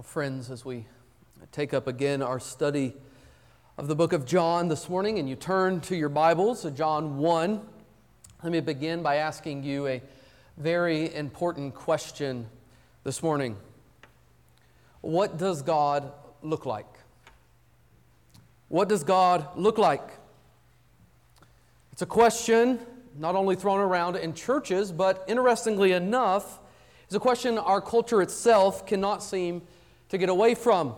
Well, friends, as we take up again our study of the book of John this morning, and you turn to your Bibles John 1, let me begin by asking you a very important question this morning. What does God look like? What does God look like? It's a question not only thrown around in churches, but interestingly enough, it's a question our culture itself cannot seem to get away from.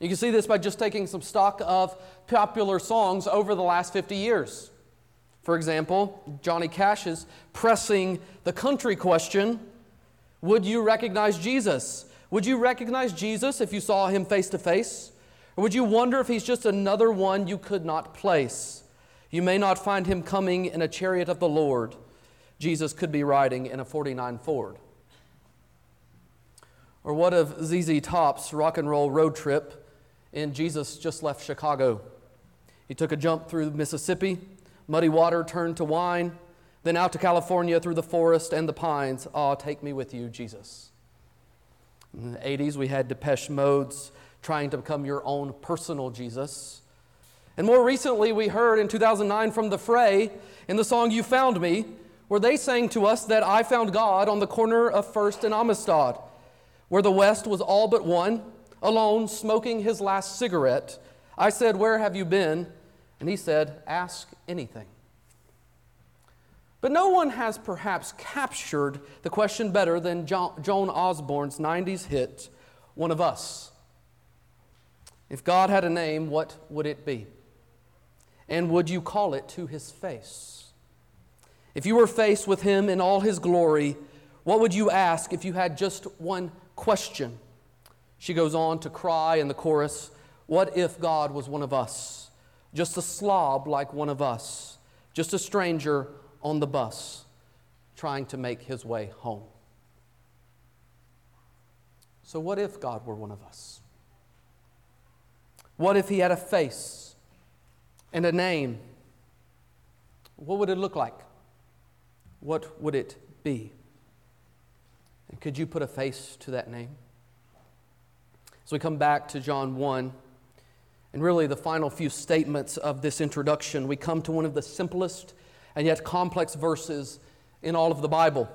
You can see this by just taking some stock of popular songs over the last 50 years. For example, Johnny Cash is pressing the country question Would you recognize Jesus? Would you recognize Jesus if you saw him face to face? Or would you wonder if he's just another one you could not place? You may not find him coming in a chariot of the Lord. Jesus could be riding in a 49 Ford. Or what of ZZ Top's rock and roll road trip in Jesus Just Left Chicago? He took a jump through Mississippi, muddy water turned to wine, then out to California through the forest and the pines. Ah, oh, take me with you, Jesus. In the 80s, we had Depeche Mode's trying to become your own personal Jesus. And more recently, we heard in 2009 from The Fray in the song You Found Me, where they sang to us that I found God on the corner of First and Amistad where the West was all but one, alone, smoking his last cigarette. I said, Where have you been? And he said, Ask anything. But no one has perhaps captured the question better than Joan Osborne's 90s hit, One of Us. If God had a name, what would it be? And would you call it to his face? If you were faced with him in all his glory, what would you ask if you had just one question. She goes on to cry in the chorus What if God was one of us? Just a slob like one of us, just a stranger on the bus trying to make his way home. So, what if God were one of us? What if he had a face and a name? What would it look like? What would it be? And could you put a face to that name? As we come back to John 1, and really the final few statements of this introduction, we come to one of the simplest and yet complex verses in all of the Bible.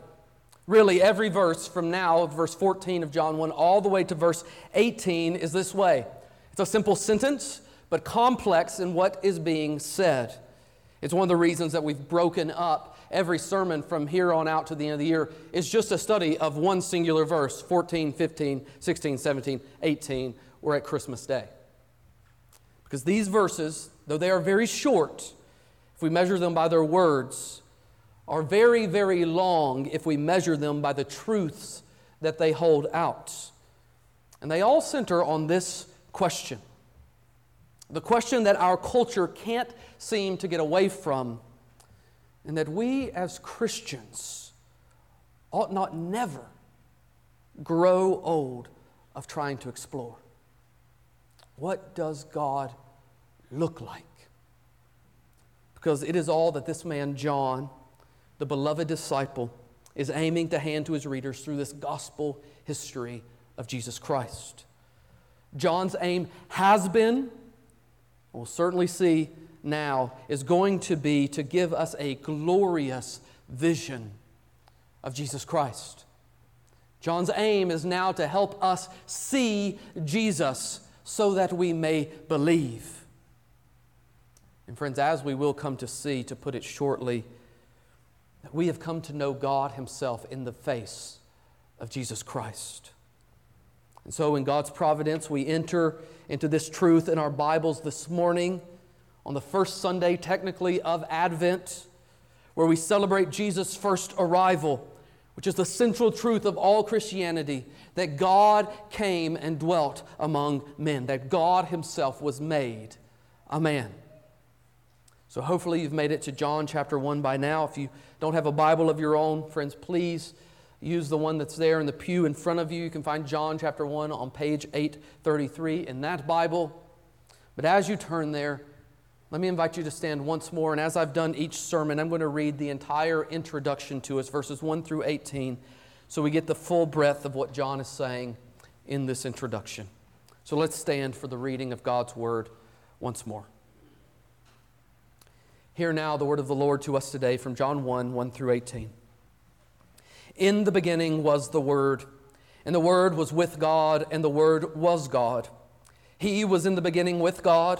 Really, every verse from now, verse 14 of John 1, all the way to verse 18 is this way. It's a simple sentence, but complex in what is being said. It's one of the reasons that we've broken up every sermon from here on out to the end of the year is just a study of one singular verse 14, 15, 16, 17, 18. We're at Christmas Day. Because these verses, though they are very short, if we measure them by their words, are very, very long if we measure them by the truths that they hold out. And they all center on this question the question that our culture can't seem to get away from and that we as Christians ought not never grow old of trying to explore. What does God look like? Because it is all that this man, John, the beloved disciple, is aiming to hand to his readers through this gospel history of Jesus Christ. John's aim has been, we'll certainly see now is going to be to give us a glorious vision of Jesus Christ. John's aim is now to help us see Jesus so that we may believe. And, friends, as we will come to see, to put it shortly, we have come to know God Himself in the face of Jesus Christ. And so, in God's providence, we enter into this truth in our Bibles this morning on the first Sunday, technically, of Advent, where we celebrate Jesus' first arrival, which is the central truth of all Christianity that God came and dwelt among men, that God Himself was made a man. So, hopefully, you've made it to John chapter 1 by now. If you don't have a Bible of your own, friends, please use the one that's there in the pew in front of you. You can find John chapter 1 on page 833 in that Bible. But as you turn there, let me invite you to stand once more. And as I've done each sermon, I'm going to read the entire introduction to us, verses 1 through 18, so we get the full breadth of what John is saying in this introduction. So let's stand for the reading of God's word once more. Hear now the word of the Lord to us today from John 1 1 through 18. In the beginning was the Word, and the Word was with God, and the Word was God. He was in the beginning with God.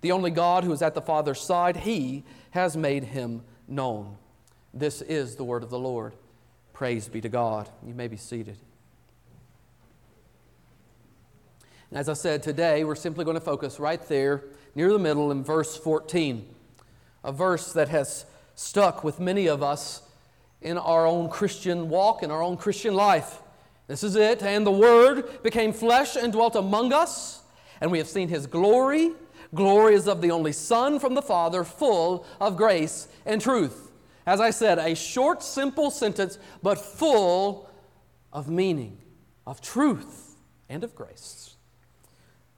The only God who is at the Father's side, he has made him known. This is the word of the Lord. Praise be to God. You may be seated. As I said, today we're simply going to focus right there near the middle in verse 14, a verse that has stuck with many of us in our own Christian walk, in our own Christian life. This is it. And the Word became flesh and dwelt among us, and we have seen His glory. Glory is of the only Son from the Father, full of grace and truth. As I said, a short, simple sentence, but full of meaning, of truth, and of grace.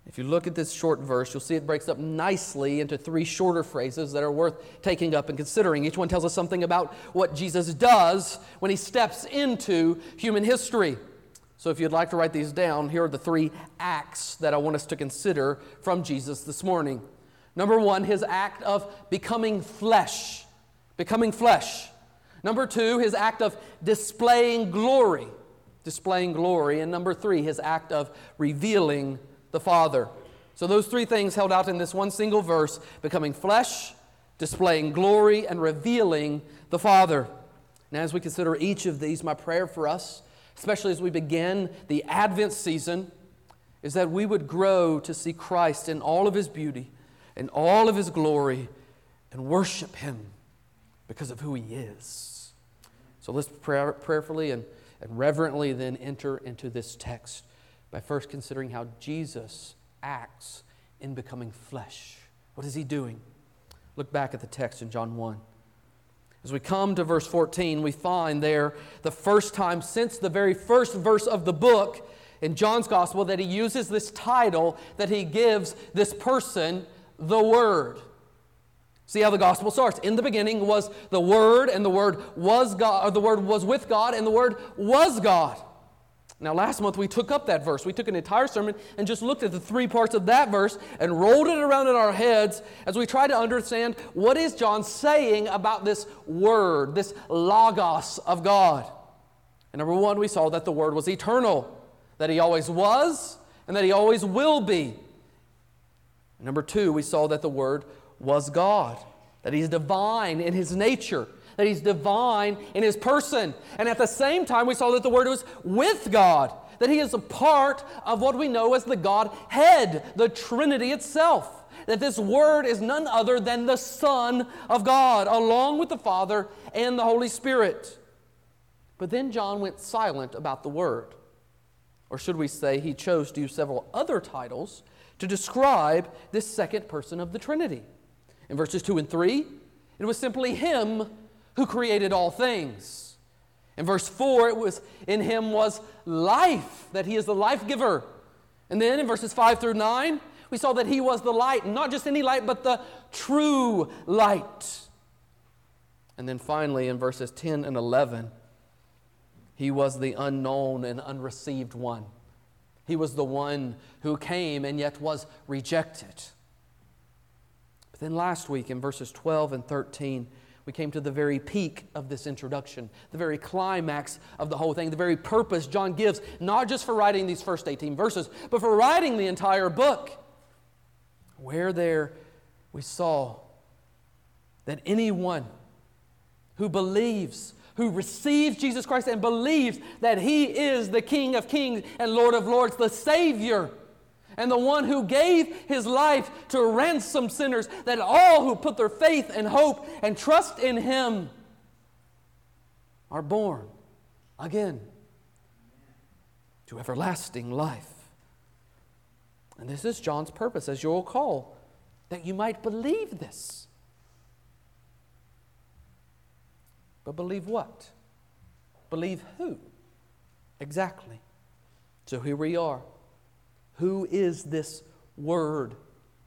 If you look at this short verse, you'll see it breaks up nicely into three shorter phrases that are worth taking up and considering. Each one tells us something about what Jesus does when he steps into human history. So, if you'd like to write these down, here are the three acts that I want us to consider from Jesus this morning. Number one, his act of becoming flesh. Becoming flesh. Number two, his act of displaying glory. Displaying glory. And number three, his act of revealing the Father. So, those three things held out in this one single verse becoming flesh, displaying glory, and revealing the Father. Now, as we consider each of these, my prayer for us, especially as we begin the Advent season, is that we would grow to see Christ in all of his beauty and all of his glory and worship him because of who he is. So let's pray, prayerfully and, and reverently then enter into this text by first considering how Jesus acts in becoming flesh. What is he doing? Look back at the text in John 1. As we come to verse 14, we find there the first time since the very first verse of the book in John's gospel that he uses this title that he gives this person, the Word. See how the gospel starts. In the beginning was the Word, and the Word was God, or the Word was with God, and the Word was God. Now, last month we took up that verse. We took an entire sermon and just looked at the three parts of that verse and rolled it around in our heads as we tried to understand what is John saying about this word, this logos of God. And number one, we saw that the word was eternal, that he always was, and that he always will be. And number two, we saw that the word was God, that he's divine in his nature that He's divine in His person. And at the same time, we saw that the Word was with God, that He is a part of what we know as the Godhead, the Trinity itself. That this Word is none other than the Son of God, along with the Father and the Holy Spirit. But then John went silent about the Word. Or should we say, he chose to use several other titles to describe this second person of the Trinity. In verses 2 and 3, it was simply Him who created all things. In verse 4, it was in him was life, that he is the life giver. And then in verses 5 through 9, We saw that he was the light, not just any light, but the true light. And then finally, in verses 10 and 11, he was the unknown and unreceived one. He was the one who came and yet was rejected. But then last week, in verses 12 and 13, we came to the very peak of this introduction, the very climax of the whole thing, the very purpose John gives, not just for writing these first 18 verses, but for writing the entire book. Where there we saw that anyone who believes, who receives Jesus Christ and believes that He is the King of kings and Lord of lords, the Savior, and the one who gave his life to ransom sinners, that all who put their faith and hope and trust in him are born again to everlasting life. And this is John's purpose, as you'll recall, that you might believe this. But believe what? Believe who? Exactly. So here we are. Who is this Word?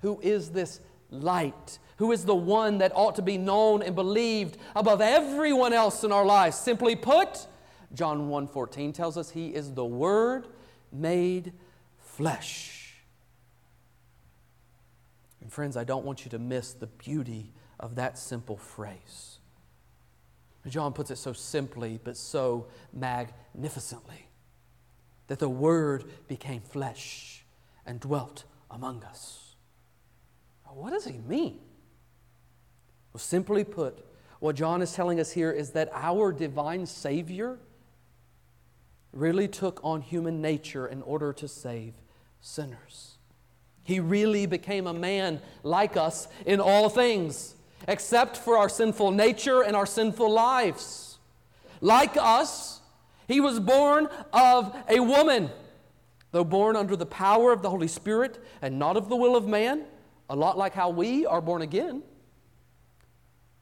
Who is this light? Who is the one that ought to be known and believed above everyone else in our lives? Simply put, John 1:14 tells us he is the word made flesh. And friends, I don't want you to miss the beauty of that simple phrase. John puts it so simply but so magnificently that the word became flesh and dwelt among us. What does he mean? Well, simply put, what John is telling us here is that our divine Savior really took on human nature in order to save sinners. He really became a man like us in all things, except for our sinful nature and our sinful lives. Like us, he was born of a woman Though born under the power of the Holy Spirit and not of the will of man, a lot like how we are born again.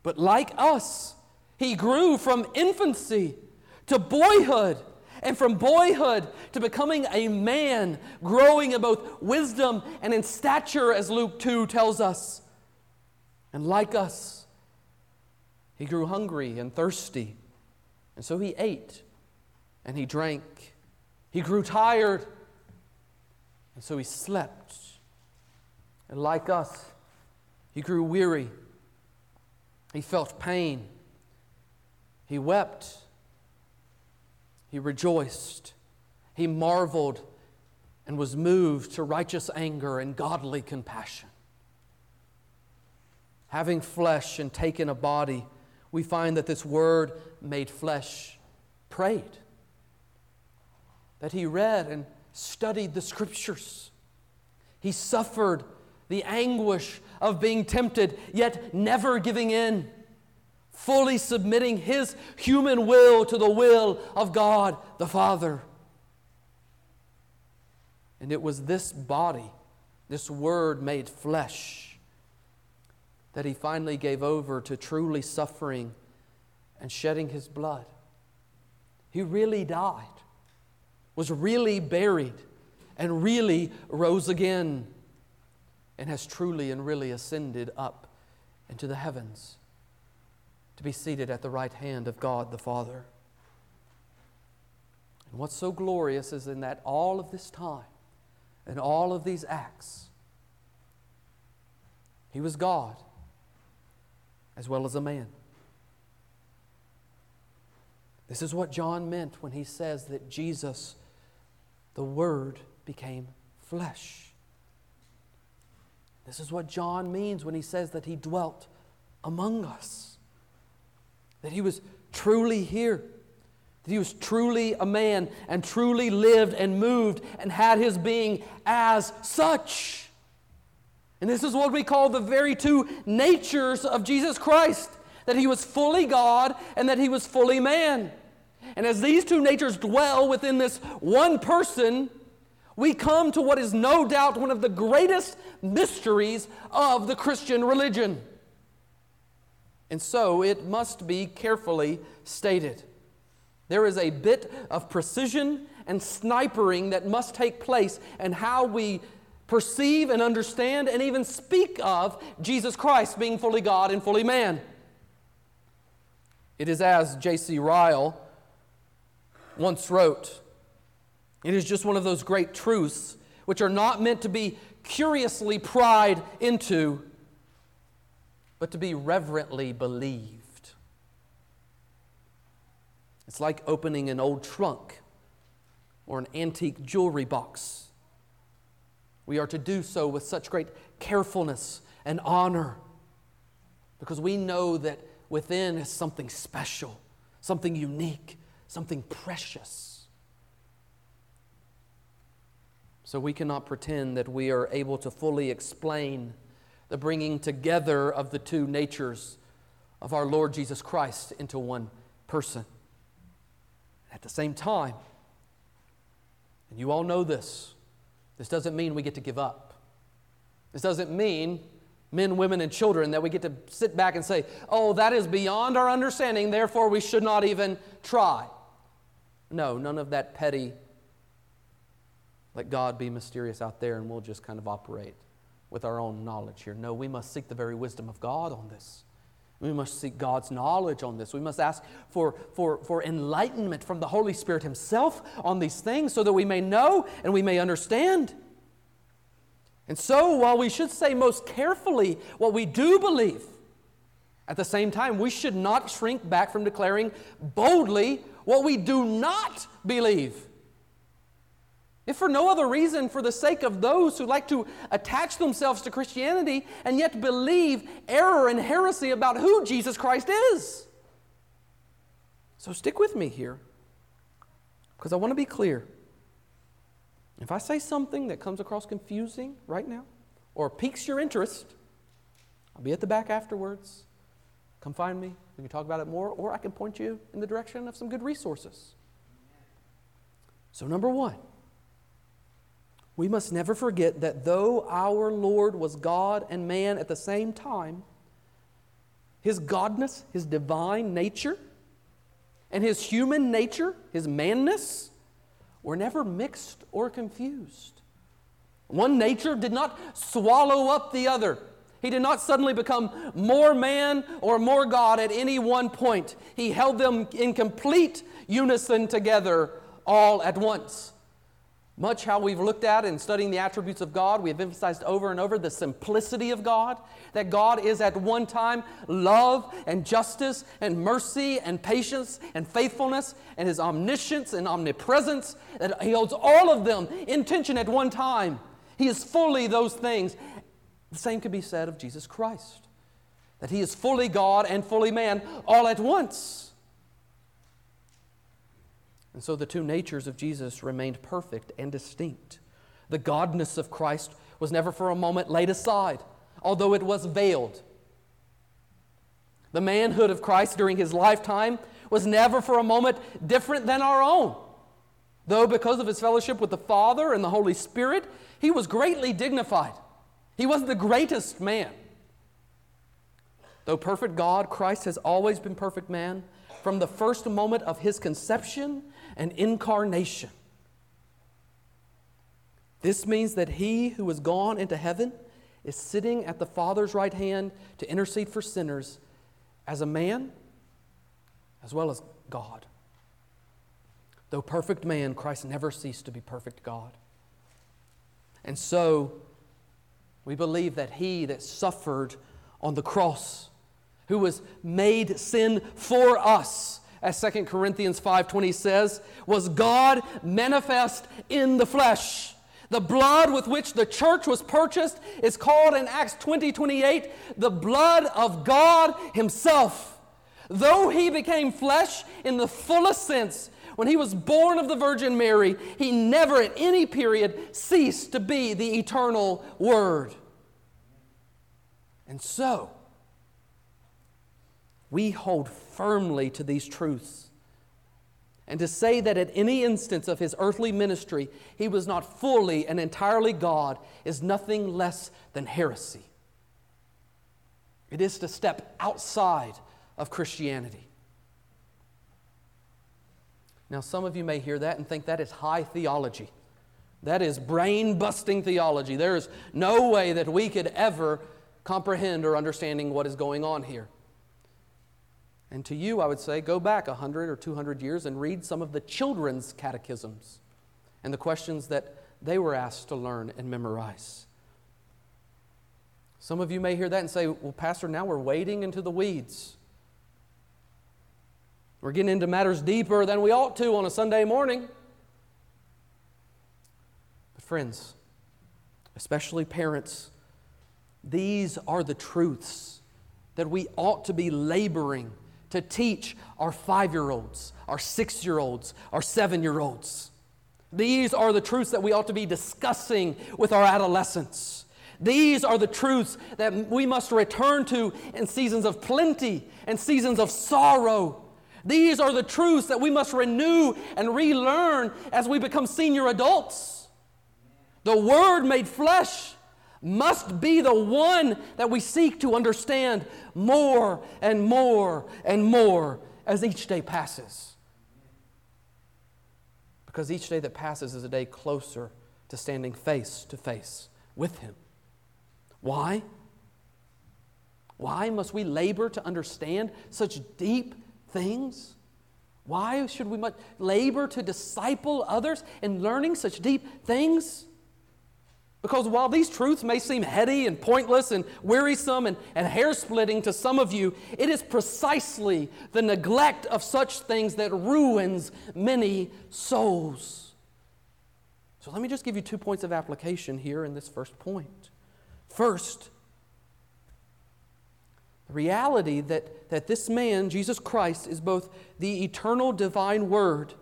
But like us, he grew from infancy to boyhood, and from boyhood to becoming a man, growing in both wisdom and in stature, as Luke 2 tells us. And like us, he grew hungry and thirsty, and so he ate and he drank. He grew tired and so he slept. And like us, he grew weary. He felt pain. He wept. He rejoiced. He marveled and was moved to righteous anger and godly compassion. Having flesh and taken a body, we find that this word made flesh prayed. That he read and studied the scriptures. He suffered the anguish of being tempted, yet never giving in, fully submitting his human will to the will of God the Father. And it was this body, this word made flesh, that he finally gave over to truly suffering and shedding his blood. He really died was really buried and really rose again and has truly and really ascended up into the heavens to be seated at the right hand of God the Father. And what's so glorious is in that all of this time and all of these acts, he was God as well as a man. This is what John meant when he says that Jesus the Word became flesh. This is what John means when he says that he dwelt among us, that he was truly here, that he was truly a man and truly lived and moved and had his being as such. And this is what we call the very two natures of Jesus Christ that he was fully God and that he was fully man. And as these two natures dwell within this one person, we come to what is no doubt one of the greatest mysteries of the Christian religion. And so it must be carefully stated. There is a bit of precision and snipering that must take place in how we perceive and understand and even speak of Jesus Christ being fully God and fully man. It is as J.C. Ryle once wrote it is just one of those great truths which are not meant to be curiously pried into, but to be reverently believed. It's like opening an old trunk or an antique jewelry box. We are to do so with such great carefulness and honor because we know that within is something special, something unique, something precious. So we cannot pretend that we are able to fully explain the bringing together of the two natures of our Lord Jesus Christ into one person. At the same time, and you all know this, this doesn't mean we get to give up. This doesn't mean men, women, and children that we get to sit back and say, oh, that is beyond our understanding, therefore we should not even try. No, none of that petty, let God be mysterious out there and we'll just kind of operate with our own knowledge here. No, we must seek the very wisdom of God on this. We must seek God's knowledge on this. We must ask for, for, for enlightenment from the Holy Spirit Himself on these things so that we may know and we may understand. And so, while we should say most carefully what we do believe, at the same time, we should not shrink back from declaring boldly what we do not believe. If for no other reason, for the sake of those who like to attach themselves to Christianity and yet believe error and heresy about who Jesus Christ is. So stick with me here, because I want to be clear. If I say something that comes across confusing right now or piques your interest, I'll be at the back afterwards. Come find me. We can talk about it more, or I can point you in the direction of some good resources. So, number one, we must never forget that though our Lord was God and man at the same time, his godness, his divine nature, and his human nature, his manness, were never mixed or confused. One nature did not swallow up the other. He did not suddenly become more man or more God at any one point. He held them in complete unison together all at once. Much how we've looked at in studying the attributes of God, we have emphasized over and over the simplicity of God, that God is at one time love and justice and mercy and patience and faithfulness and His omniscience and omnipresence, that He holds all of them in tension at one time. He is fully those things. The same could be said of Jesus Christ, that He is fully God and fully man all at once. And so the two natures of Jesus remained perfect and distinct. The godness of Christ was never for a moment laid aside, although it was veiled. The manhood of Christ during his lifetime was never for a moment different than our own. Though, because of his fellowship with the Father and the Holy Spirit, he was greatly dignified. He was the greatest man. Though perfect God, Christ has always been perfect man from the first moment of his conception and incarnation. This means that he who has gone into heaven is sitting at the Father's right hand to intercede for sinners as a man as well as God. Though perfect man, Christ never ceased to be perfect God. And so, we believe that he that suffered on the cross, who was made sin for us, as 2 Corinthians 5:20 says, was God manifest in the flesh. The blood with which the church was purchased is called in Acts 20 28 the blood of God Himself. Though He became flesh in the fullest sense, when He was born of the Virgin Mary, He never at any period ceased to be the eternal Word. And so, we hold firmly to these truths. And to say that at any instance of his earthly ministry he was not fully and entirely God is nothing less than heresy. It is to step outside of Christianity. Now, some of you may hear that and think that is high theology. That is brain busting theology. There is no way that we could ever comprehend or understanding what is going on here. And to you, I would say, go back 100 or 200 years and read some of the children's catechisms and the questions that they were asked to learn and memorize. Some of you may hear that and say, Well, Pastor, now we're wading into the weeds. We're getting into matters deeper than we ought to on a Sunday morning. But, friends, especially parents, these are the truths that we ought to be laboring to teach our five year olds, our six year olds, our seven year olds. These are the truths that we ought to be discussing with our adolescents. These are the truths that we must return to in seasons of plenty and seasons of sorrow. These are the truths that we must renew and relearn as we become senior adults. The Word made flesh must be the one that we seek to understand more and more and more as each day passes. Because each day that passes is a day closer to standing face to face with Him. Why? Why must we labor to understand such deep things? Why should we labor to disciple others in learning such deep things? Because while these truths may seem heady and pointless and wearisome and, and hair splitting to some of you, it is precisely the neglect of such things that ruins many souls. So let me just give you two points of application here in this first point. First, the reality that, that this man, Jesus Christ, is both the eternal divine Word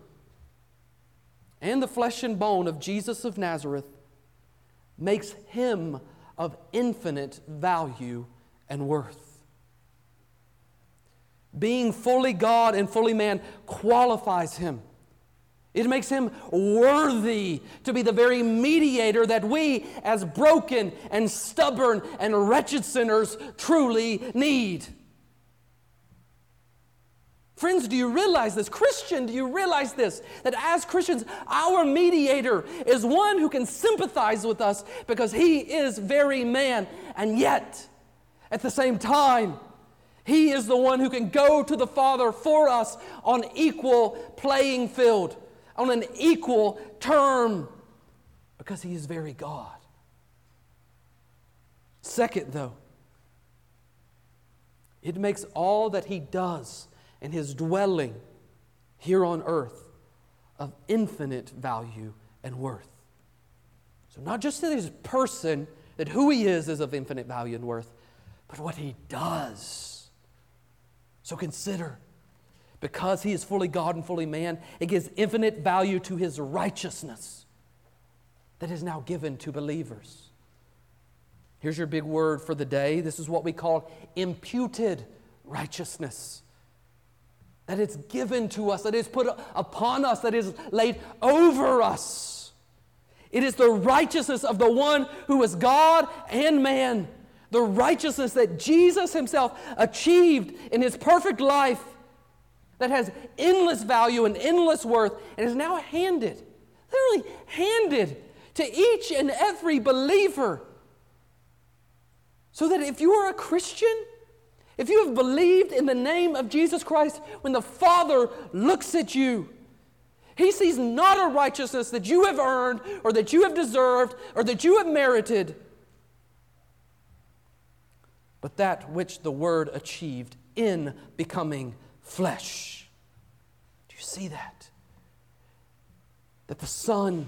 and the flesh and bone of Jesus of Nazareth makes him of infinite value and worth. Being fully God and fully man qualifies him. It makes him worthy to be the very mediator that we, as broken and stubborn and wretched sinners, truly need. Friends, do you realize this? Christian, do you realize this? That as Christians, our mediator is one who can sympathize with us because he is very man. And yet, at the same time, he is the one who can go to the Father for us on equal playing field, on an equal term, because he is very God. Second, though, it makes all that he does and his dwelling here on earth of infinite value and worth. So, not just that his person, that who he is is of infinite value and worth, but what he does. So, consider because he is fully God and fully man, it gives infinite value to his righteousness that is now given to believers. Here's your big word for the day. This is what we call imputed righteousness that it's given to us, that is put upon us, that is laid over us. It is the righteousness of the one who is God and man, the righteousness that Jesus himself achieved in his perfect life that has endless value and endless worth and is now handed, literally handed to each and every believer. So that if you are a Christian, if you have believed in the name of Jesus Christ, when the Father looks at you, he sees not a righteousness that you have earned or that you have deserved or that you have merited, but that which the Word achieved in becoming flesh. Do you see that? That the Son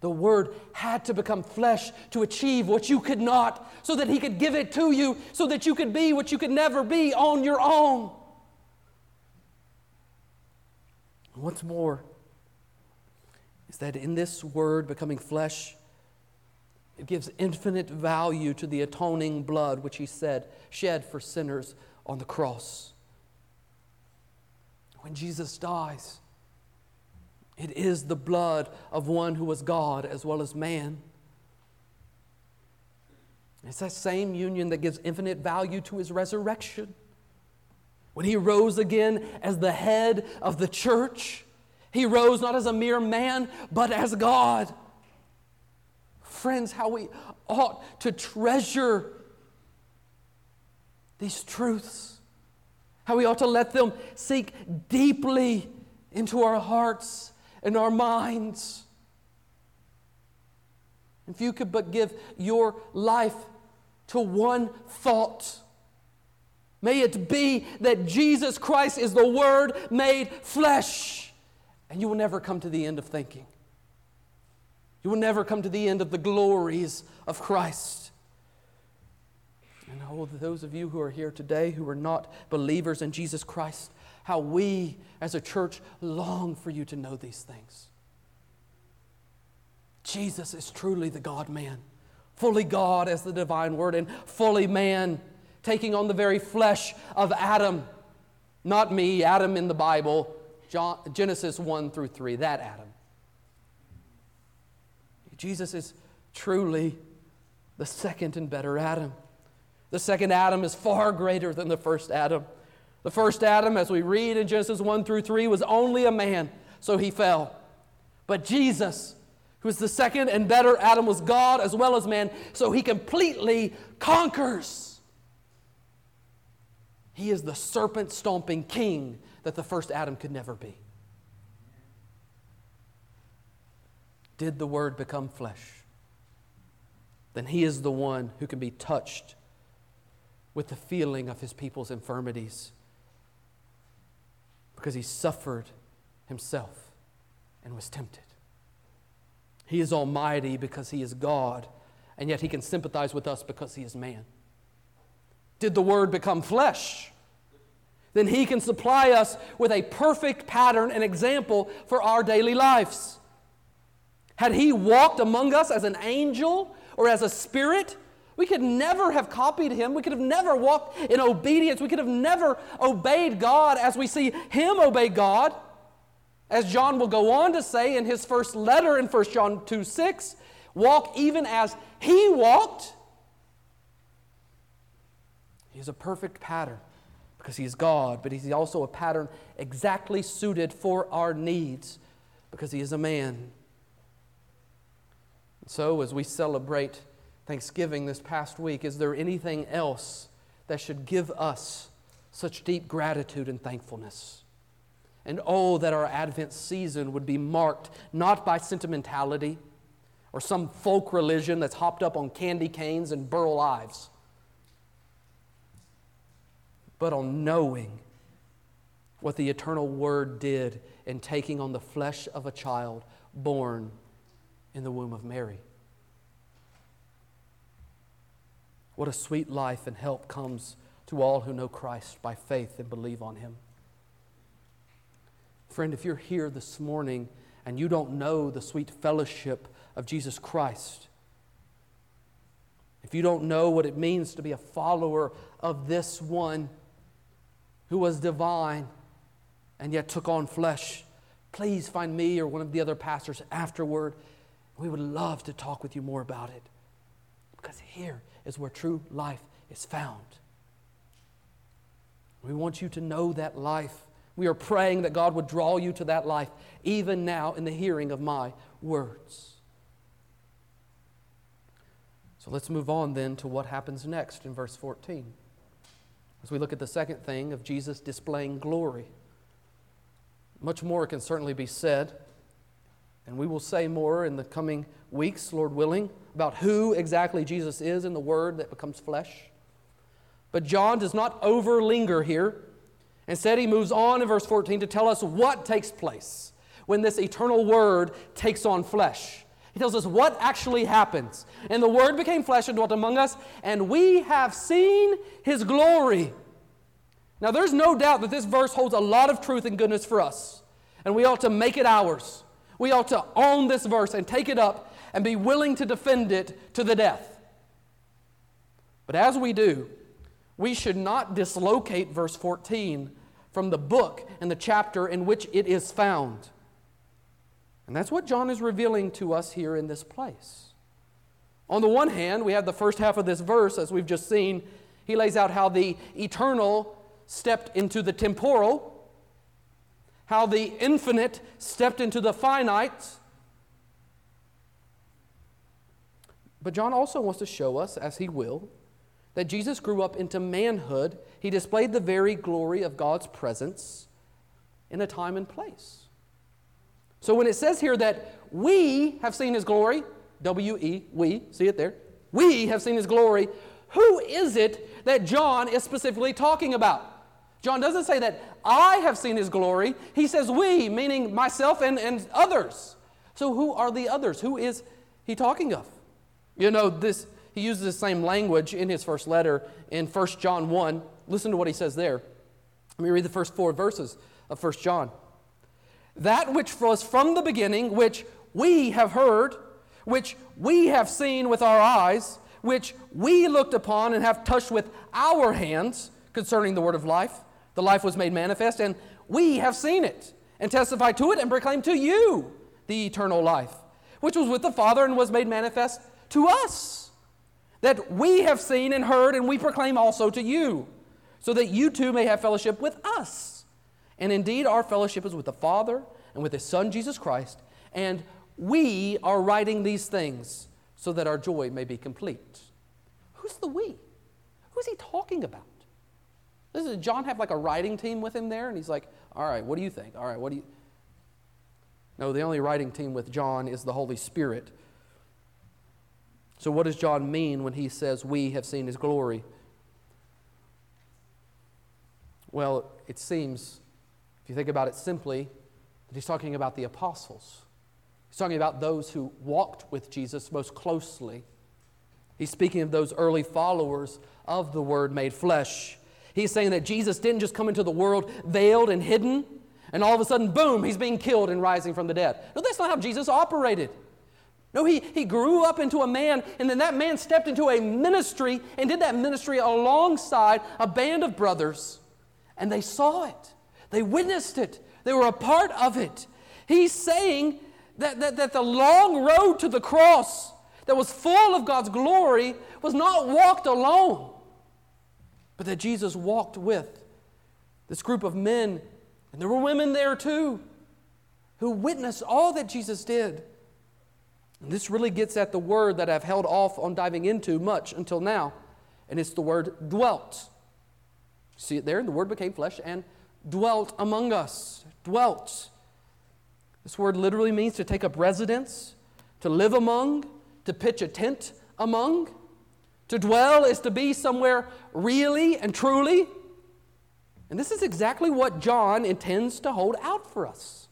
the Word had to become flesh to achieve what you could not, so that He could give it to you, so that you could be what you could never be on your own. What's more is that in this Word becoming flesh, it gives infinite value to the atoning blood which He said, shed for sinners on the cross. When Jesus dies, it is the blood of one who was God as well as man. It's that same union that gives infinite value to his resurrection. When he rose again as the head of the church, he rose not as a mere man, but as God. Friends, how we ought to treasure these truths, how we ought to let them sink deeply into our hearts and our minds. If you could but give your life to one thought, may it be that Jesus Christ is the Word made flesh, and you will never come to the end of thinking. You will never come to the end of the glories of Christ. And oh, those of you who are here today who are not believers in Jesus Christ, how we as a church long for you to know these things. Jesus is truly the God man, fully God as the divine word, and fully man, taking on the very flesh of Adam. Not me, Adam in the Bible, John, Genesis 1 through 3, that Adam. Jesus is truly the second and better Adam. The second Adam is far greater than the first Adam. The first Adam, as we read in Genesis 1 through 3, was only a man, so he fell. But Jesus, who is the second and better Adam, was God as well as man, so he completely conquers. He is the serpent stomping king that the first Adam could never be. did the Word become flesh, then He is the one who can be touched with the feeling of His people's infirmities because He suffered Himself and was tempted. He is almighty because He is God, and yet He can sympathize with us because He is man. Did the Word become flesh? Then He can supply us with a perfect pattern and example for our daily lives. Had he walked among us as an angel or as a spirit, we could never have copied him. We could have never walked in obedience. We could have never obeyed God as we see him obey God. As John will go on to say in his first letter in 1 John 2 6, walk even as he walked. He is a perfect pattern because he is God, but he's also a pattern exactly suited for our needs because he is a man. So, as we celebrate Thanksgiving this past week, is there anything else that should give us such deep gratitude and thankfulness? And oh, that our Advent season would be marked not by sentimentality or some folk religion that's hopped up on candy canes and Burl Ives, but on knowing what the eternal Word did in taking on the flesh of a child born in the womb of Mary. What a sweet life and help comes to all who know Christ by faith and believe on Him. Friend, if you're here this morning and you don't know the sweet fellowship of Jesus Christ, if you don't know what it means to be a follower of this one who was divine and yet took on flesh, please find me or one of the other pastors afterward we would love to talk with you more about it because here is where true life is found. We want you to know that life. We are praying that God would draw you to that life even now in the hearing of my words. So let's move on then to what happens next in verse 14. As we look at the second thing of Jesus displaying glory. Much more can certainly be said. And we will say more in the coming weeks, Lord willing, about who exactly Jesus is in the Word that becomes flesh. But John does not overlinger here. Instead, he moves on in verse 14 to tell us what takes place when this eternal Word takes on flesh. He tells us what actually happens. And the Word became flesh and dwelt among us, and we have seen His glory. Now, there's no doubt that this verse holds a lot of truth and goodness for us, and we ought to make it ours we ought to own this verse and take it up and be willing to defend it to the death. But as we do, we should not dislocate verse 14 from the book and the chapter in which it is found. And that's what John is revealing to us here in this place. On the one hand, we have the first half of this verse, as we've just seen. He lays out how the eternal stepped into the temporal, how the infinite stepped into the finite. But John also wants to show us, as he will, that Jesus grew up into manhood. He displayed the very glory of God's presence in a time and place. So when it says here that we have seen his glory, W E, we, see it there, we have seen his glory, who is it that John is specifically talking about? John doesn't say that I have seen his glory. He says we, meaning myself and, and others. So who are the others? Who is he talking of? You know, this he uses the same language in his first letter in 1 John 1. Listen to what he says there. Let me read the first four verses of 1 John. That which was from the beginning, which we have heard, which we have seen with our eyes, which we looked upon and have touched with our hands concerning the word of life. The life was made manifest, and we have seen it, and testify to it, and proclaim to you the eternal life, which was with the Father and was made manifest to us. That we have seen and heard, and we proclaim also to you, so that you too may have fellowship with us. And indeed, our fellowship is with the Father and with His Son, Jesus Christ, and we are writing these things so that our joy may be complete. Who's the we? Who's he talking about? Does John have like a writing team with him there? And he's like, all right, what do you think? All right, what do you. No, the only writing team with John is the Holy Spirit. So, what does John mean when he says, We have seen his glory? Well, it seems, if you think about it simply, that he's talking about the apostles. He's talking about those who walked with Jesus most closely. He's speaking of those early followers of the Word made flesh. He's saying that Jesus didn't just come into the world veiled and hidden, and all of a sudden, boom, he's being killed and rising from the dead. No, that's not how Jesus operated. No, he, he grew up into a man, and then that man stepped into a ministry and did that ministry alongside a band of brothers. And they saw it, they witnessed it, they were a part of it. He's saying that, that, that the long road to the cross that was full of God's glory was not walked alone, but that Jesus walked with this group of men, and there were women there too, who witnessed all that Jesus did. And this really gets at the word that I've held off on diving into much until now, and it's the word dwelt. See it there? The word became flesh and dwelt among us. Dwelt. This word literally means to take up residence, to live among, to pitch a tent among. To dwell is to be somewhere really and truly. And this is exactly what John intends to hold out for us.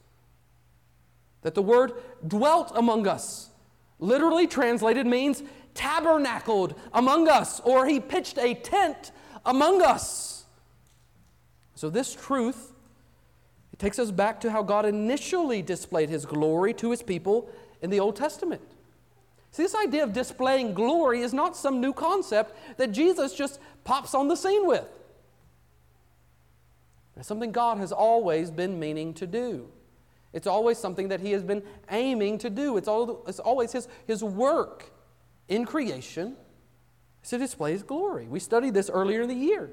That the word dwelt among us, literally translated, means tabernacled among us, or he pitched a tent among us. So, this truth it takes us back to how God initially displayed his glory to his people in the Old Testament. See, this idea of displaying glory is not some new concept that Jesus just pops on the scene with. It's something God has always been meaning to do. It's always something that He has been aiming to do. It's, all, it's always his, his work in creation to display His glory. We studied this earlier in the year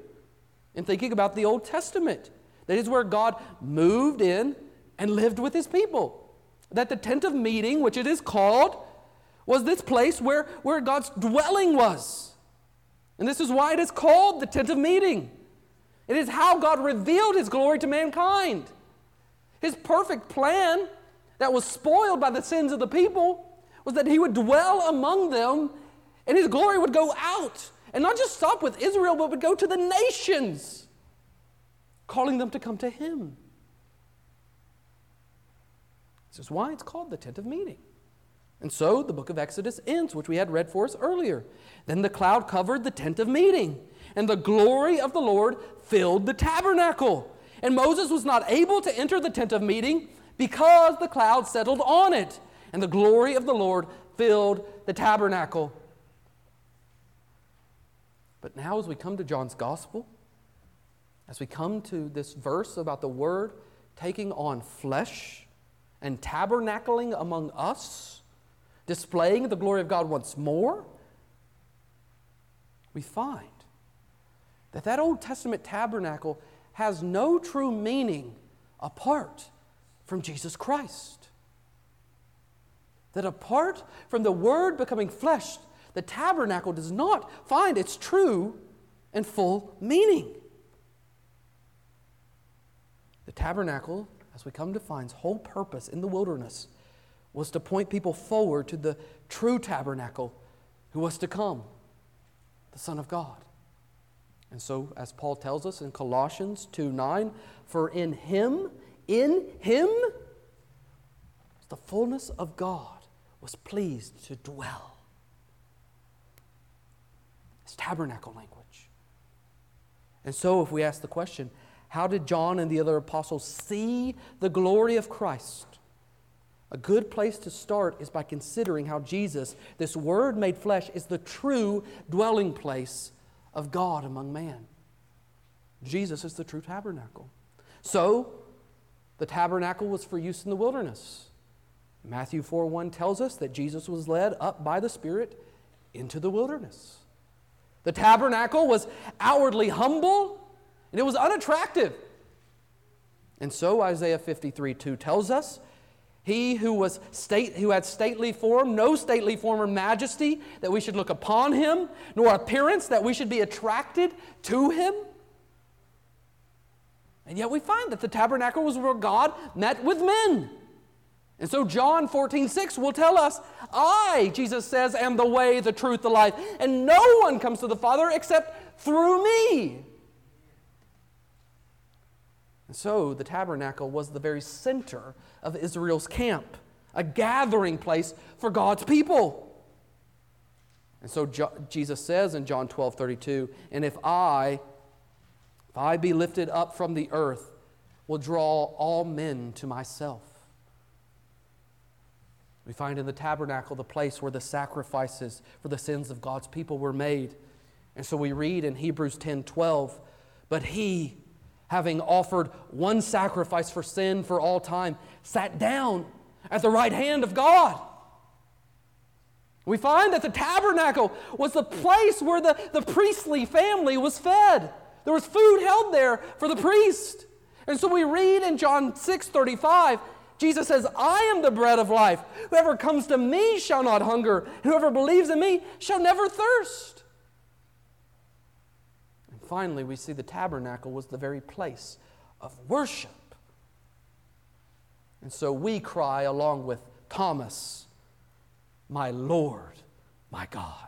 in thinking about the Old Testament. That is where God moved in and lived with his people. That the tent of meeting, which it is called, was this place where, where God's dwelling was. And this is why it is called the tent of meeting. It is how God revealed his glory to mankind. His perfect plan that was spoiled by the sins of the people was that he would dwell among them and his glory would go out and not just stop with Israel, but would go to the nations calling them to come to him. This is why it's called the tent of meeting. And so the book of Exodus ends, which we had read for us earlier. Then the cloud covered the tent of meeting, and the glory of the Lord filled the tabernacle. And Moses was not able to enter the tent of meeting because the cloud settled on it, and the glory of the Lord filled the tabernacle. But now, as we come to John's gospel, as we come to this verse about the Word taking on flesh and tabernacling among us, displaying the glory of God once more, we find that that Old Testament tabernacle has no true meaning apart from Jesus Christ. That apart from the Word becoming flesh, the tabernacle does not find its true and full meaning. The tabernacle, as we come to find, its whole purpose in the wilderness was to point people forward to the true tabernacle who was to come, the Son of God. And so, as Paul tells us in Colossians 2 9, for in him, in him, the fullness of God was pleased to dwell. It's tabernacle language. And so, if we ask the question, how did John and the other apostles see the glory of Christ? A good place to start is by considering how Jesus, this Word made flesh, is the true dwelling place of God among man. Jesus is the true tabernacle. So, the tabernacle was for use in the wilderness. Matthew 4 1 tells us that Jesus was led up by the Spirit into the wilderness. The tabernacle was outwardly humble and it was unattractive. And so Isaiah 53 2 tells us he who was state who had stately form, no stately form or majesty, that we should look upon him, nor appearance that we should be attracted to him. And yet we find that the tabernacle was where God met with men. And so John 14, 6 will tell us, I, Jesus says, am the way, the truth, the life, and no one comes to the Father except through me. And so the tabernacle was the very center of Israel's camp, a gathering place for God's people. And so Jesus says in John 12 32, and if I, if I be lifted up from the earth, will draw all men to myself. We find in the tabernacle the place where the sacrifices for the sins of God's people were made. And so we read in Hebrews 10 12, but he, having offered one sacrifice for sin for all time, sat down at the right hand of God. We find that the tabernacle was the place where the, the priestly family was fed. There was food held there for the priest. And so we read in John 6 35, Jesus says, I am the bread of life. Whoever comes to me shall not hunger. Whoever believes in me shall never thirst finally, we see the tabernacle was the very place of worship. And so we cry along with Thomas, My Lord, my God.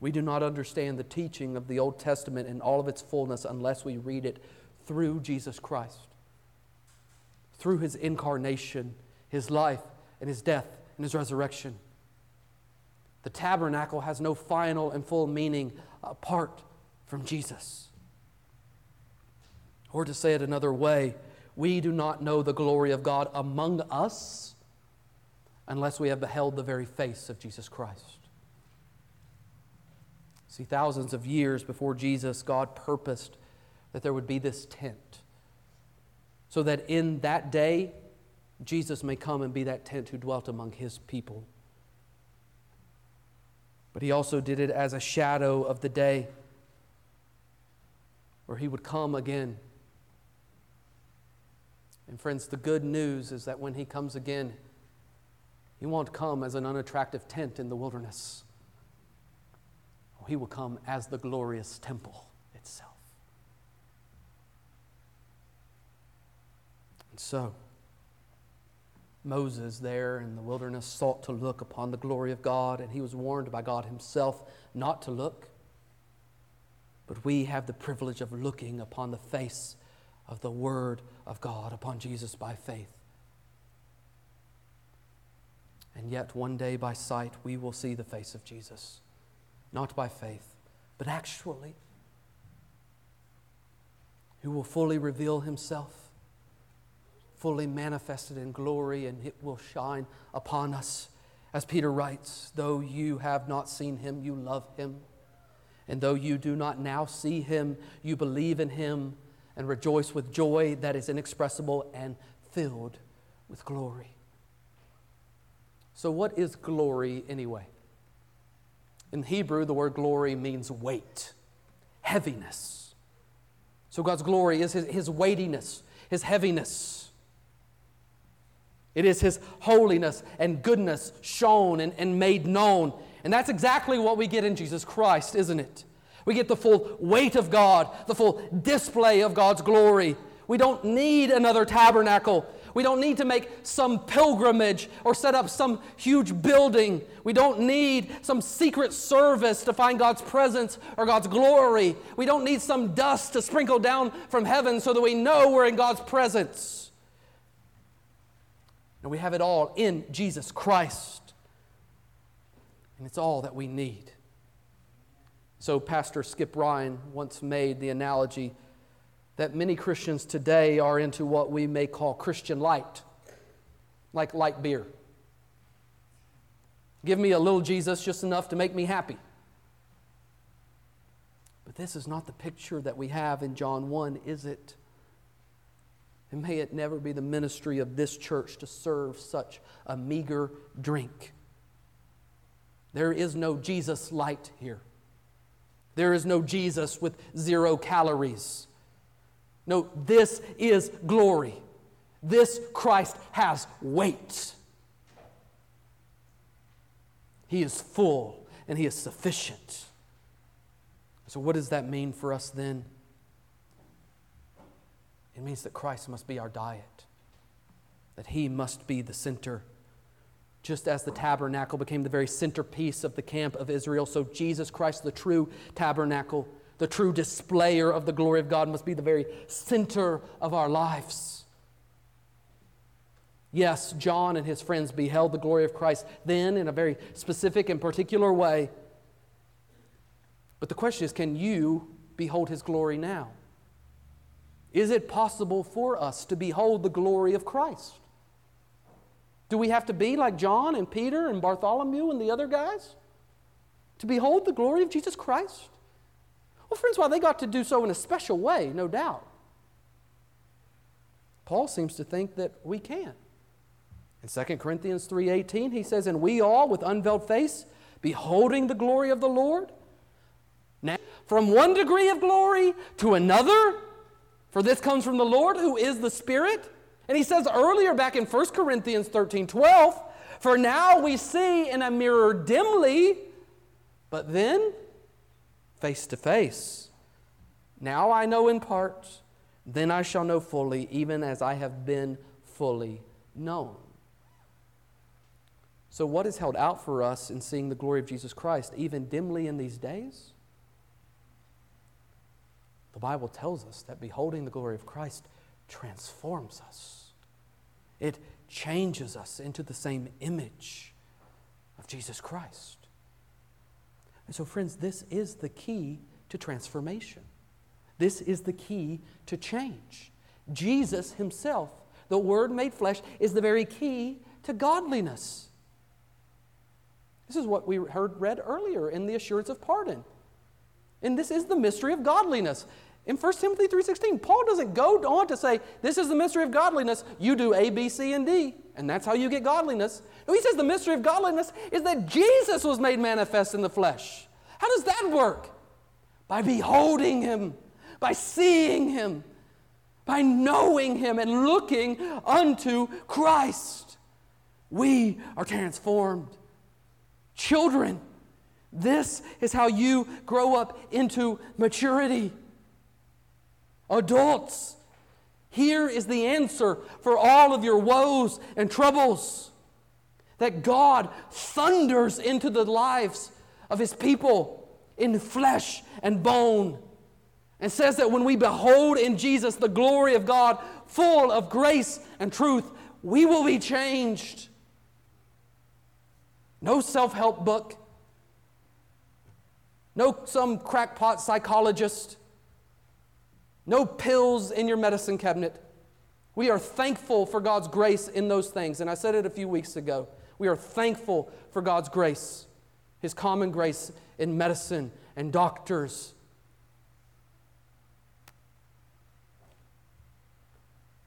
We do not understand the teaching of the Old Testament in all of its fullness unless we read it through Jesus Christ, through his incarnation, his life, and his death, and his resurrection. The tabernacle has no final and full meaning apart from Jesus. Or to say it another way, we do not know the glory of God among us unless we have beheld the very face of Jesus Christ. See, thousands of years before Jesus, God purposed that there would be this tent so that in that day, Jesus may come and be that tent who dwelt among his people but he also did it as a shadow of the day where he would come again. And, friends, the good news is that when he comes again, he won't come as an unattractive tent in the wilderness. He will come as the glorious temple itself. And so, Moses there in the wilderness sought to look upon the glory of God, and he was warned by God himself not to look. But we have the privilege of looking upon the face of the Word of God, upon Jesus by faith. And yet, one day by sight, we will see the face of Jesus, not by faith, but actually, who will fully reveal himself fully manifested in glory, and it will shine upon us. As Peter writes, though you have not seen him, you love him. And though you do not now see him, you believe in him and rejoice with joy that is inexpressible and filled with glory. So, what is glory anyway? In Hebrew, the word glory means weight, heaviness. So, God's glory is his, his weightiness, his heaviness. It is His holiness and goodness shown and, and made known. And that's exactly what we get in Jesus Christ, isn't it? We get the full weight of God, the full display of God's glory. We don't need another tabernacle. We don't need to make some pilgrimage or set up some huge building. We don't need some secret service to find God's presence or God's glory. We don't need some dust to sprinkle down from heaven so that we know we're in God's presence. And we have it all in Jesus Christ. And it's all that we need. So, Pastor Skip Ryan once made the analogy that many Christians today are into what we may call Christian light, like light beer. Give me a little Jesus just enough to make me happy. But this is not the picture that we have in John 1, is it? And may it never be the ministry of this church to serve such a meager drink. There is no Jesus light here. There is no Jesus with zero calories. No, this is glory. This Christ has weight. He is full and He is sufficient. So, what does that mean for us then? It means that Christ must be our diet, that He must be the center. Just as the tabernacle became the very centerpiece of the camp of Israel, so Jesus Christ, the true tabernacle, the true displayer of the glory of God must be the very center of our lives. Yes, John and his friends beheld the glory of Christ then in a very specific and particular way. But the question is can you behold his glory now? Is it possible for us to behold the glory of Christ? Do we have to be like John and Peter and Bartholomew and the other guys to behold the glory of Jesus Christ? Well, friends, while they got to do so in a special way, no doubt, Paul seems to think that we can. In 2 Corinthians 3:18, he says, "And we all with unveiled face, beholding the glory of the Lord, now from one degree of glory to another, for this comes from the Lord who is the Spirit." And he says earlier back in 1 Corinthians 13, 12, "For now we see in a mirror dimly, but then face to face. Now I know in part, then I shall know fully, even as I have been fully known. So, what is held out for us in seeing the glory of Jesus Christ, even dimly in these days? The Bible tells us that beholding the glory of Christ transforms us, it changes us into the same image of Jesus Christ. And so, friends, this is the key to transformation. This is the key to change. Jesus himself, the Word made flesh, is the very key to godliness. This is what we heard read earlier in the assurance of pardon. And this is the mystery of godliness. In 1 Timothy 3:16, Paul doesn't go on to say, "This is the mystery of godliness. You do A, B, C, and D, and that's how you get godliness." No, he says the mystery of godliness is that Jesus was made manifest in the flesh. How does that work? By beholding him, by seeing him, by knowing him and looking unto Christ. We are transformed. Children, this is how you grow up into maturity. Adults, here is the answer for all of your woes and troubles that God thunders into the lives of his people in flesh and bone. And says that when we behold in Jesus the glory of God, full of grace and truth, we will be changed. No self help book, no some crackpot psychologist, no pills in your medicine cabinet. We are thankful for God's grace in those things. And I said it a few weeks ago. We are thankful for God's grace. His common grace in medicine and doctors.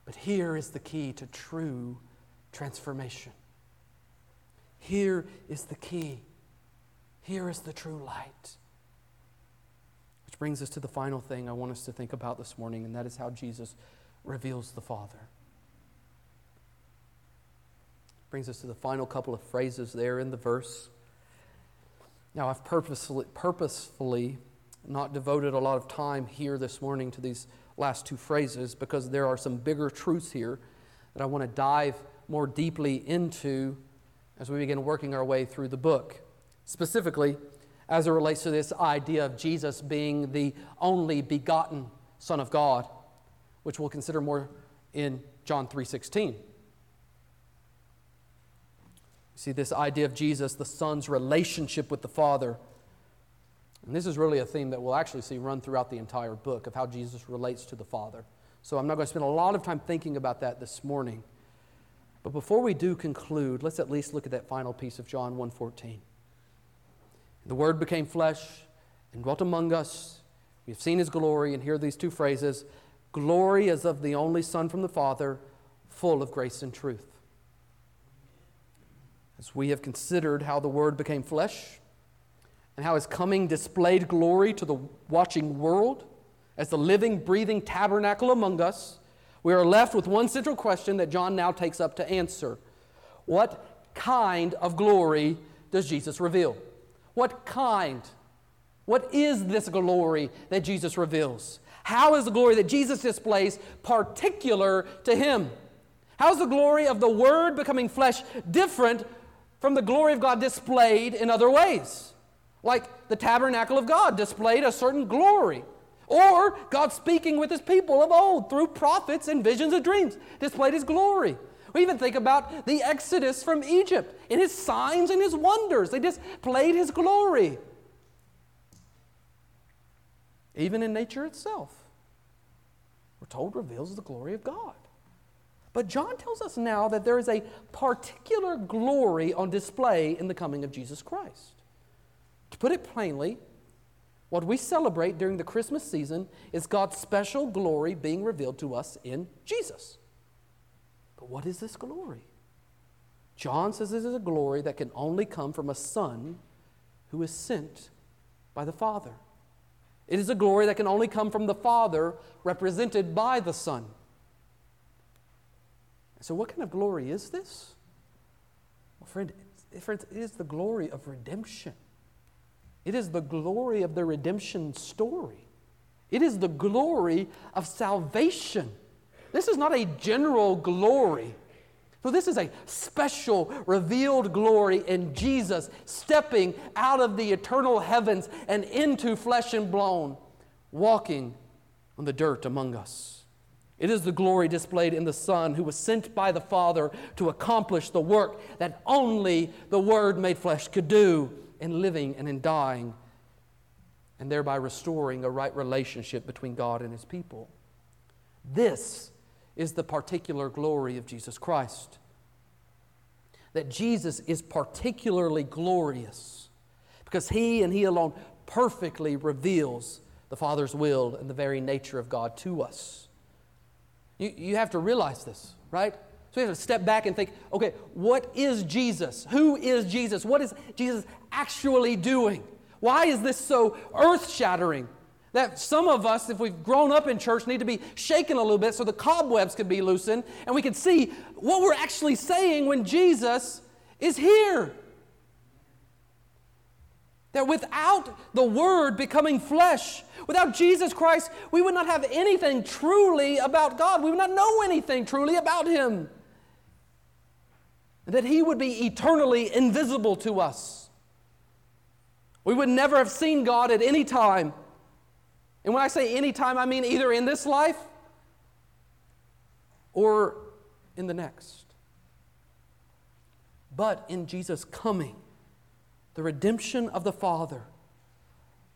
But here is the key to true transformation. Here is the key. Here is the true light. Brings us to the final thing I want us to think about this morning, and that is how Jesus reveals the Father. Brings us to the final couple of phrases there in the verse. Now, I've purposefully, purposefully not devoted a lot of time here this morning to these last two phrases because there are some bigger truths here that I want to dive more deeply into as we begin working our way through the book. Specifically, as it relates to this idea of Jesus being the only begotten Son of God, which we'll consider more in John 3:16. See this idea of Jesus, the Son's relationship with the Father. And this is really a theme that we'll actually see run throughout the entire book of how Jesus relates to the Father. So I'm not going to spend a lot of time thinking about that this morning. But before we do conclude, let's at least look at that final piece of John 1:14. The word became flesh and dwelt among us. We have seen his glory and hear these two phrases, glory as of the only son from the Father, full of grace and truth. As we have considered how the word became flesh and how his coming displayed glory to the watching world as the living, breathing tabernacle among us, we are left with one central question that John now takes up to answer What kind of glory does Jesus reveal? What kind? What is this glory that Jesus reveals? How is the glory that Jesus displays particular to him? How is the glory of the Word becoming flesh different from the glory of God displayed in other ways? Like the tabernacle of God displayed a certain glory. Or God speaking with his people of old through prophets and visions of dreams displayed his glory. We even think about the exodus from Egypt in his signs and his wonders. They displayed his glory. Even in nature itself, we're told reveals the glory of God. But John tells us now that there is a particular glory on display in the coming of Jesus Christ. To put it plainly, what we celebrate during the Christmas season is God's special glory being revealed to us in Jesus. But what is this glory? John says this is a glory that can only come from a son who is sent by the Father. It is a glory that can only come from the Father, represented by the Son. So, what kind of glory is this? Well, friend, it is the glory of redemption. It is the glory of the redemption story. It is the glory of salvation. This is not a general glory. So, this is a special revealed glory in Jesus stepping out of the eternal heavens and into flesh and bone, walking on the dirt among us. It is the glory displayed in the Son who was sent by the Father to accomplish the work that only the Word made flesh could do in living and in dying, and thereby restoring a right relationship between God and His people. This is the particular glory of Jesus Christ. That Jesus is particularly glorious because He and He alone perfectly reveals the Father's will and the very nature of God to us. You, you have to realize this, right? So we have to step back and think okay, what is Jesus? Who is Jesus? What is Jesus actually doing? Why is this so earth shattering? That some of us, if we've grown up in church, need to be shaken a little bit so the cobwebs could be loosened and we could see what we're actually saying when Jesus is here. That without the Word becoming flesh, without Jesus Christ, we would not have anything truly about God. We would not know anything truly about Him. That He would be eternally invisible to us. We would never have seen God at any time and when I say anytime, I mean either in this life or in the next. But in Jesus' coming, the redemption of the Father,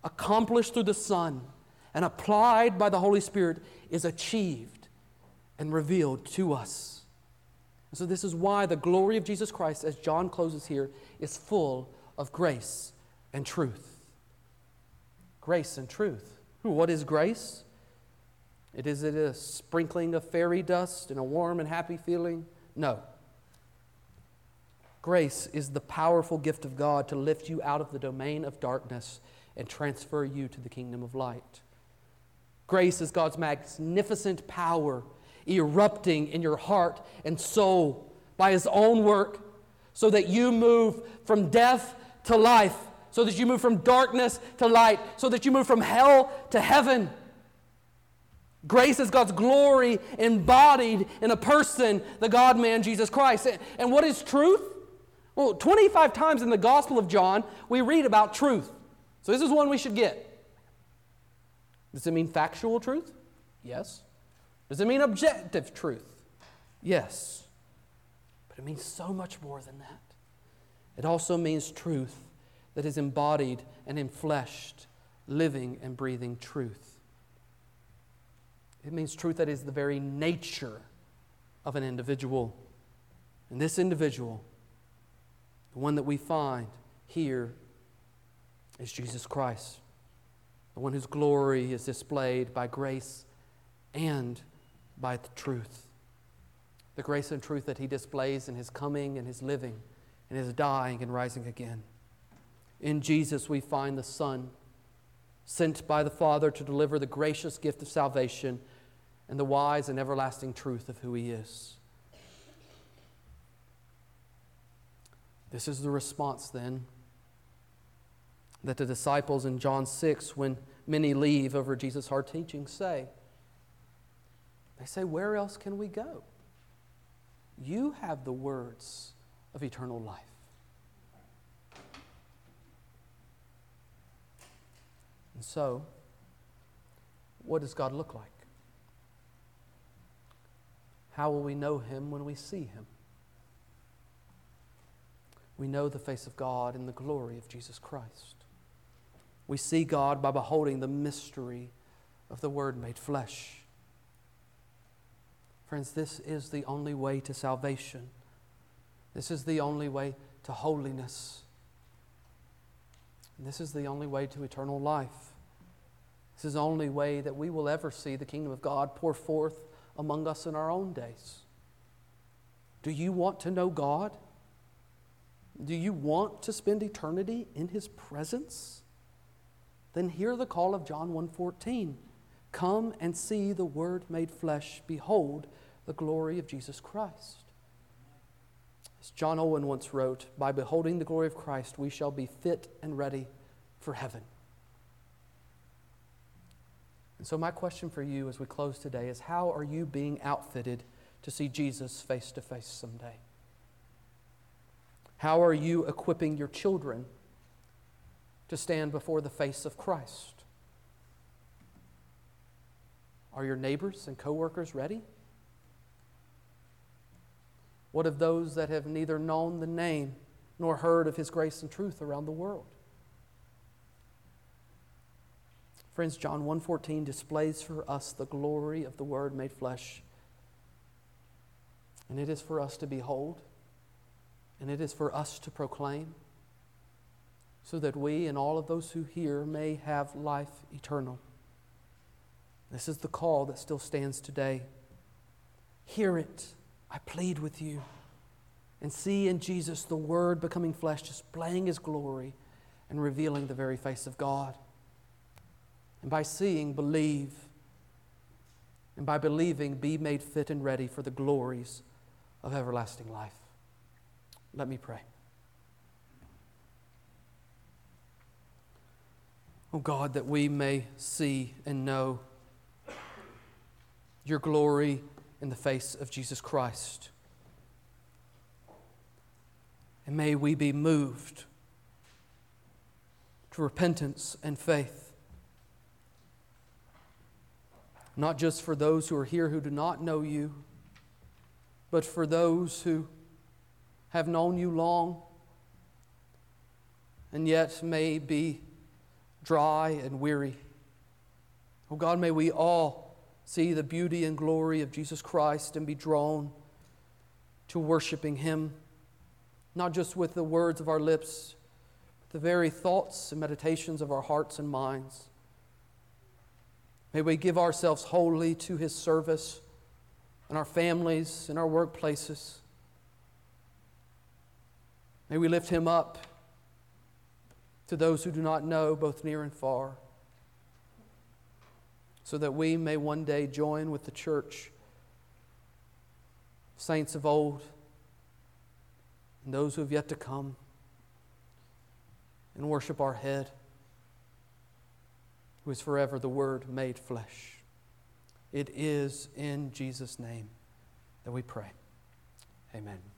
accomplished through the Son and applied by the Holy Spirit, is achieved and revealed to us. And so, this is why the glory of Jesus Christ, as John closes here, is full of grace and truth. Grace and truth. What is grace? It is it a sprinkling of fairy dust and a warm and happy feeling? No. Grace is the powerful gift of God to lift you out of the domain of darkness and transfer you to the kingdom of light. Grace is God's magnificent power erupting in your heart and soul by His own work so that you move from death to life, so that you move from darkness to light, so that you move from hell to heaven. Grace is God's glory embodied in a person, the God man, Jesus Christ. And what is truth? Well, 25 times in the Gospel of John, we read about truth. So this is one we should get. Does it mean factual truth? Yes. Does it mean objective truth? Yes. But it means so much more than that. It also means truth that is embodied and enfleshed, living and breathing truth. It means truth that is the very nature of an individual. And this individual, the one that we find here, is Jesus Christ, the one whose glory is displayed by grace and by the truth. The grace and truth that he displays in his coming and his living, and his dying and rising again. In Jesus, we find the Son, sent by the Father to deliver the gracious gift of salvation and the wise and everlasting truth of who he is. This is the response then that the disciples in John 6, when many leave over Jesus' hard teaching, say. They say, Where else can we go? You have the words of eternal life. And so, what does God look like? How will we know Him when we see Him? We know the face of God in the glory of Jesus Christ. We see God by beholding the mystery of the Word made flesh. Friends, this is the only way to salvation. This is the only way to holiness. And this is the only way to eternal life. This is the only way that we will ever see the kingdom of God pour forth among us in our own days. Do you want to know God? Do you want to spend eternity in his presence? Then hear the call of John 1:14. Come and see the word made flesh. Behold the glory of Jesus Christ. As John Owen once wrote, by beholding the glory of Christ, we shall be fit and ready for heaven. And so, my question for you as we close today is how are you being outfitted to see Jesus face to face someday? How are you equipping your children to stand before the face of Christ? Are your neighbors and coworkers ready? What of those that have neither known the name nor heard of his grace and truth around the world? Friends, John 1:14 displays for us the glory of the word made flesh. And it is for us to behold, and it is for us to proclaim, so that we and all of those who hear may have life eternal. This is the call that still stands today. Hear it, I plead with you. And see in Jesus the Word becoming flesh, displaying His glory and revealing the very face of God. And by seeing, believe. And by believing, be made fit and ready for the glories of everlasting life. Let me pray. Oh God, that we may see and know your glory in the face of Jesus Christ. And may we be moved to repentance and faith not just for those who are here who do not know you, but for those who have known you long and yet may be dry and weary. Oh God, may we all see the beauty and glory of Jesus Christ and be drawn to worshiping Him, not just with the words of our lips, but the very thoughts and meditations of our hearts and minds. May we give ourselves wholly to His service in our families, in our workplaces. May we lift Him up to those who do not know, both near and far, so that we may one day join with the church, saints of old, and those who have yet to come and worship our head, who is forever the Word made flesh. It is in Jesus' name that we pray. Amen.